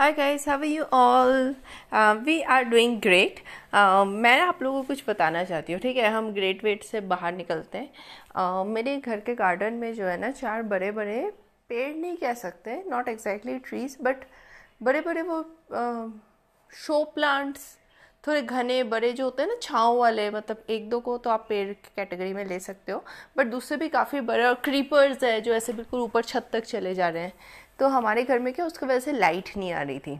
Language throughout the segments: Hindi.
Hi guys how are you all we are doing great मैं आप लोगों को कुछ बताना चाहती हूँ ठीक है? हम ग्रेट वेट से बाहर निकलते हैं। Uh, मेरे घर के गार्डन में जो है ना चार बड़े बड़े पेड़ नहीं कह सकते नॉट एग्जैक्टली ट्रीज बट बड़े बड़े वो शो uh, प्लांट्स थोड़े घने बड़े जो होते हैं ना छाँव वाले मतलब एक दो को तो आप पेड़ की कैटेगरी में ले सकते हो बट दूसरे भी काफ़ी बड़े और क्रीपर्स है जो ऐसे बिल्कुल ऊपर छत तक चले जा रहे हैं। तो हमारे घर में क्या उसकी वजह से लाइट नहीं आ रही थी।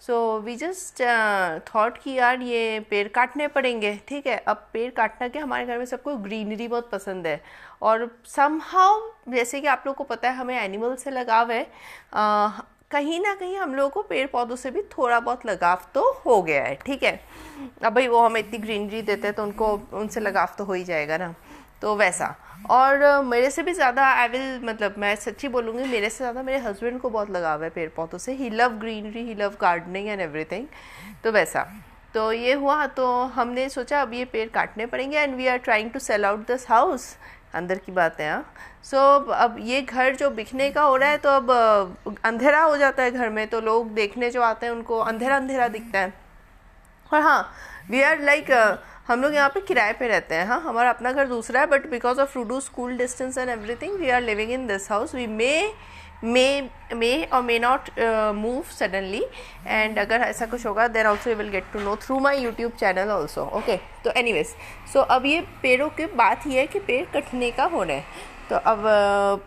सो वी जस्ट थॉट कि यार ये पेड़ काटने पड़ेंगे ठीक है? अब पेड़ काटना क्या हमारे घर में सबको ग्रीनरी बहुत पसंद है। और समहाउ जैसे कि आप लोगों को पता है हमें एनिमल से लगाव है। Uh, कहीं ना कहीं हम लोगों को पेड़ पौधों से भी थोड़ा बहुत लगाव तो हो गया है ठीक है? अब भाई वो हमें इतनी ग्रीनरी देते हैं तो उनको उनसे लगाव तो हो ही जाएगा ना। तो वैसा। और मेरे से भी ज़्यादा आई विल मतलब मैं सच्ची बोलूँगी मेरे से ज़्यादा मेरे हस्बैंड को बहुत लगाव है पेड़ पौधों से। He love greenery he love gardening and everything तो वैसा। तो ये हुआ तो हमने सोचा अब ये पेड़ काटने पड़ेंगे and we are trying to sell out this house अंदर की बात है। हाँ सो so, अब ये घर जो बिकने का हो रहा है तो अब अंधेरा हो जाता है घर में तो लोग देखने जो आते हैं उनको अंधेरा अंधेरा दिखता है। और हाँ वी आर लाइक हम लोग यहाँ पे किराए पे रहते हैं। हाँ हमारा अपना घर दूसरा है but because of रूडू school distance and everything we are living in this house we may may may और may not move suddenly and अगर ऐसा कुछ होगा then also you will get to know through my YouTube channel also okay तो एनी वेज सो अब ये पेड़ों की बात ही है कि पेड़ कटने का होना है। तो अब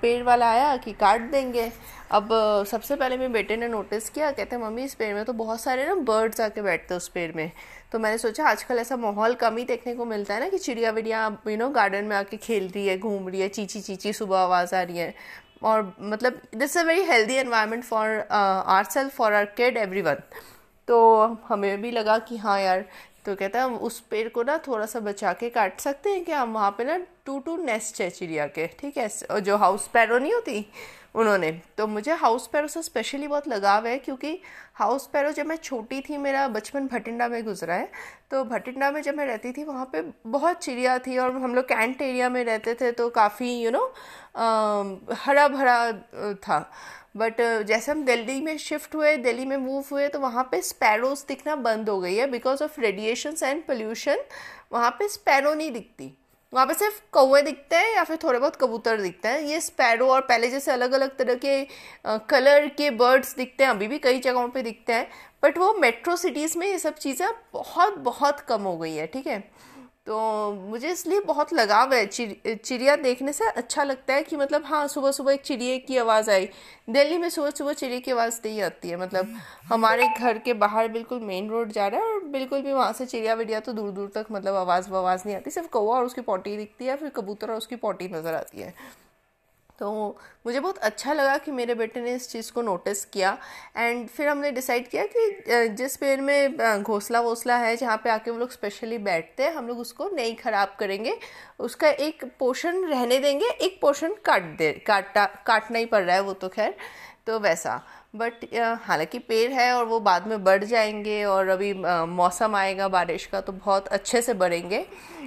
पेड़ वाला आया कि काट देंगे। अब सबसे पहले मेरे बेटे ने नोटिस किया, कहते हैं मम्मी, इस पेड़ में तो बहुत सारे ना बर्ड्स आके बैठते हैं उस पेड़ में। तो मैंने सोचा, आजकल ऐसा माहौल कम ही देखने को मिलता है ना कि चिड़िया विड़िया यू नो गार्डन में आके खेल रही है, घूम रही है चीची चीची सुबह आवाज़ आ रही है। और मतलब this a very healthy environment for our self for our kid every तो हमें भी लगा कि हाँ यार तो कहता है उस पेड़ को ना थोड़ा सा बचा के काट सकते हैं कि हम वहाँ पे ना टू टू नेस्ट है चिड़िया के, ठीक है? और जो हाउस पैरो नहीं होती, उन्होंने। तो मुझे हाउस पैरो से स्पेशली बहुत लगाव है क्योंकि हाउस पैरो जब मैं छोटी थी, मेरा बचपन भटिंडा में गुजरा है तो भटिंडा में जब मैं रहती थी, वहाँ पे बहुत चिड़िया थी और हम लोग कैंट एरिया में रहते थे तो काफ़ी यू नो हरा भरा था। बट जैसे हम दिल्ली में शिफ्ट हुए, दिल्ली में मूव हुए तो वहाँ पे स्पैरोज दिखना बंद हो गई है because of radiation and pollution वहाँ पे स्पैरो नहीं दिखती। वहाँ पे सिर्फ़ कौए दिखते हैं या फिर थोड़े बहुत कबूतर दिखते हैं। ये स्पैरो और पहले जैसे अलग अलग तरह के कलर के बर्ड्स दिखते हैं, अभी भी कई जगहों पे दिखते हैं बट वो मेट्रो सिटीज़ में ये सब चीज़ें बहुत बहुत कम हो गई है, ठीक है? तो मुझे इसलिए बहुत लगाव है चिड़ चिड़िया देखने से अच्छा लगता है कि मतलब हाँ सुबह सुबह एक चिड़िए की आवाज़ आई। दिल्ली में सुबह सुबह चिड़िए की आवाज़ नहीं आती है मतलब हमारे घर के बाहर बिल्कुल मेन रोड जा रहा है और बिल्कुल भी वहाँ से चिड़िया विड़िया तो दूर दूर तक मतलब आवाज़ ववाज़ नहीं आती, सिर्फ़ कौआ और उसकी पोटी दिखती है, फिर कबूतर और उसकी पोटी नज़र आती है। तो मुझे बहुत अच्छा लगा कि मेरे बेटे ने इस चीज़ को नोटिस किया। एंड फिर हमने डिसाइड किया कि जिस पेड़ में घोंसला वोसला है, जहाँ पे आके वो लोग स्पेशली बैठते हैं, हम लोग उसको नहीं ख़राब करेंगे। उसका एक पोर्शन रहने देंगे, एक पोर्शन काट दे, काटा, काटना ही पड़ रहा है वो तो खैर। तो वैसा। बट हालाँकि पेड़ है और वो बाद में बढ़ जाएँगे और अभी मौसम आएगा बारिश का तो बहुत अच्छे से बढ़ेंगे।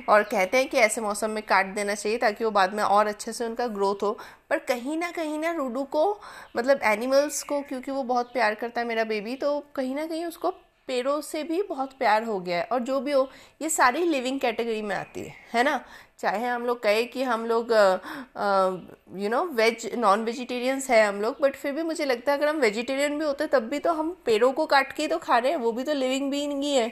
और कहते हैं कि ऐसे मौसम में काट देना चाहिए ताकि वो बाद में और अच्छे से उनका ग्रोथ हो। पर कहीं ना कहीं ना रूडू को मतलब एनिमल्स को, क्योंकि वो बहुत प्यार करता है मेरा बेबी तो कहीं ना कहीं उसको पेड़ों से भी बहुत प्यार हो गया है और जो भी हो, ये सारी लिविंग कैटेगरी में आती है है ना? चाहे हम लोग कहे कि हम लोग you know veg non vegetarians हैं हम लोग बट फिर भी मुझे लगता है अगर हम वेजिटेरियन भी होते तब भी तो हम पेड़ों को काट के ही तो खा रहे हैं, वो भी तो लिविंग बीइंग ही है।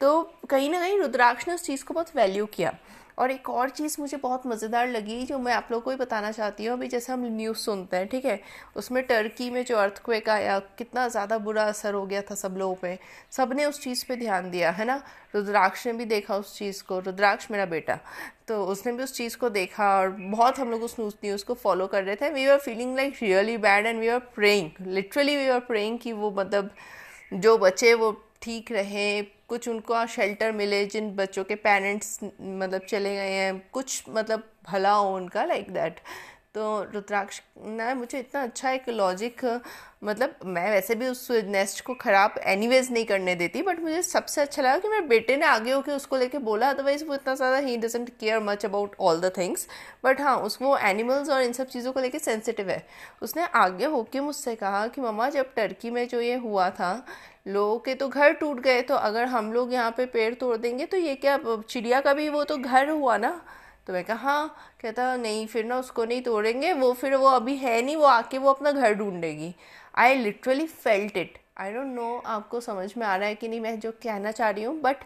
तो कहीं ना कहीं रुद्राक्ष ने उस चीज़ को बहुत वैल्यू किया। और एक और चीज़ मुझे बहुत मज़ेदार लगी जो मैं आप लोगों को ही बताना चाहती हूँ। अभी जैसे हम न्यूज़ सुनते हैं, ठीक है? उसमें टर्की में जो अर्थक्वेक आया, कितना ज़्यादा बुरा असर हो गया था सब लोगों पे। सबने उस चीज़ पे ध्यान दिया, है ना? रुद्राक्ष ने भी देखा उस चीज़ को। रुद्राक्ष मेरा बेटा। तो उसने भी उस चीज़ को देखा और बहुत हम लोग उस न्यूज़ न्यूज़ को फॉलो कर रहे थे। We are feeling like really bad and we are praying literally we are praying कि वो मतलब जो बच्चे वो ठीक रहे, कुछ उनको शेल्टर मिले जिन बच्चों के पेरेंट्स मतलब चले गए हैं, कुछ मतलब भला हो उनका लाइक like दैट तो रुद्राक्ष ने मुझे इतना अच्छा एक लॉजिक मतलब मैं वैसे भी उस नेस्ट को ख़राब एनीवेज नहीं करने देती बट मुझे सबसे अच्छा लगा कि मेरे बेटे ने आगे होके उसको लेके बोला अदरवाइज़ वो इतना ज़्यादा ही doesn't care much about all the things but हाँ उसको एनिमल्स और इन सब चीज़ों को लेके सेंसिटिव है। उसने आगे होके मुझसे कहा कि मम्मा, जब टर्की में जो ये हुआ था, लोगों के तो घर टूट गए तो अगर हम लोग यहाँ पे पेड़ तोड़ देंगे तो ये क्या चिड़िया का भी वो तो घर हुआ ना? तो मैं कहा हाँ कहता, नहीं, फिर ना उसको नहीं तोड़ेंगे, वो फिर वो अभी है नहीं, वो आके वो अपना घर ढूंढेगी. I literally felt it I don't know आपको समझ में आ रहा है कि नहीं, मैं जो कहना चाह रही हूँ but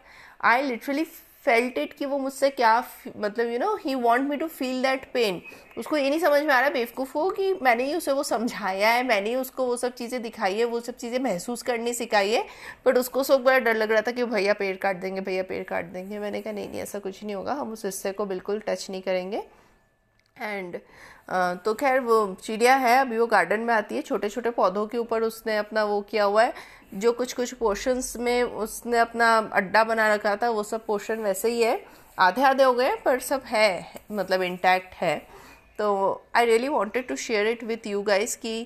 I literally felt it कि वो मुझसे क्या मतलब you know he want me to feel that pain उसको ये नहीं समझ में आ रहा बेवकूफ़ हो कि मैंने ही उसे वो समझाया है, मैंने ही उसको वो सब चीज़ें दिखाई है, वो सब चीज़ें महसूस करनी सिखाई है बट उसको सब बड़ा डर लग रहा था कि भैया पेड़ काट देंगे, भैया पेड़ काट देंगे। मैंने कहा, नहीं नहीं, ऐसा कुछ नहीं होगा, हम उस हिस्से को बिल्कुल टच नहीं करेंगे। एंड तो खैर वो चिड़िया है, अभी वो गार्डन में आती है छोटे छोटे पौधों के ऊपर उसने अपना वो किया हुआ है। जो कुछ कुछ पोर्शंस में उसने अपना अड्डा बना रखा था, वो सब पोर्शन वैसे ही है। आधे आधे हो गए, पर सब है मतलब इंटैक्ट है। तो I really wanted to share it with you guys कि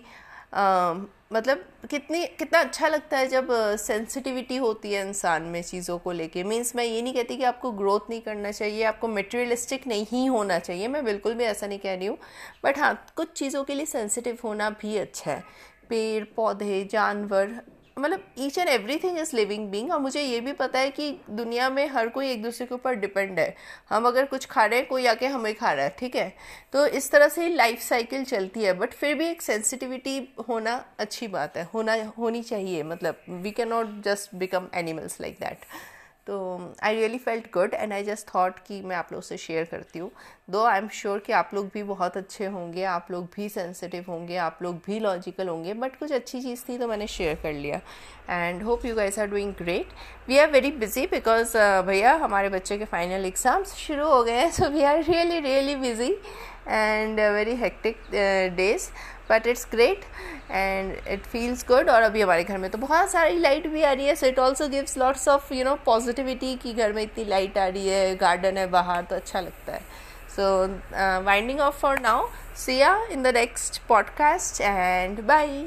मतलब कितनी, कितना अच्छा लगता है जब सेंसिटिविटी होती है इंसान में चीज़ों को लेके। मीन्स मैं ये नहीं कहती कि आपको ग्रोथ नहीं करना चाहिए, आपको मटेरियलिस्टिक नहीं होना चाहिए। मैं बिल्कुल भी ऐसा नहीं कह रही हूँ। बट हाँ कुछ चीज़ों के लिए सेंसिटिव होना भी अच्छा है। पेड़, पौधे, जानवर मतलब each and everything is living being और मुझे ये भी पता है कि दुनिया में हर कोई एक दूसरे के ऊपर डिपेंड है। हम अगर कुछ खा रहे हैं, कोई आके हमें खा रहा है, ठीक है? तो इस तरह से ही लाइफ साइकिल चलती है बट फिर भी एक सेंसिटिविटी होना अच्छी बात है, होना, होनी चाहिए मतलब we cannot just become animals like that तो I really felt good and I just thought कि मैं आप लोग से शेयर करती हूँ। दो आई एम श्योर कि आप लोग भी बहुत अच्छे होंगे, आप लोग भी सेंसिटिव होंगे, आप लोग भी लॉजिकल होंगे बट कुछ अच्छी चीज़ थी तो मैंने शेयर कर लिया। And hope you guys are doing great we are very busy because भैया, हमारे बच्चे के फाइनल एग्ज़ाम्स शुरू हो गए हैं so we are really really busy and very hectic days but it's great and it feels good और अभी हमारे घर में तो बहुत सारी लाइट भी आ रही है so it also gives lots of you know positivity कि घर में इतनी लाइट आ रही है गार्डन है, बाहर तो अच्छा लगता है। So winding off for now see ya in the next podcast and bye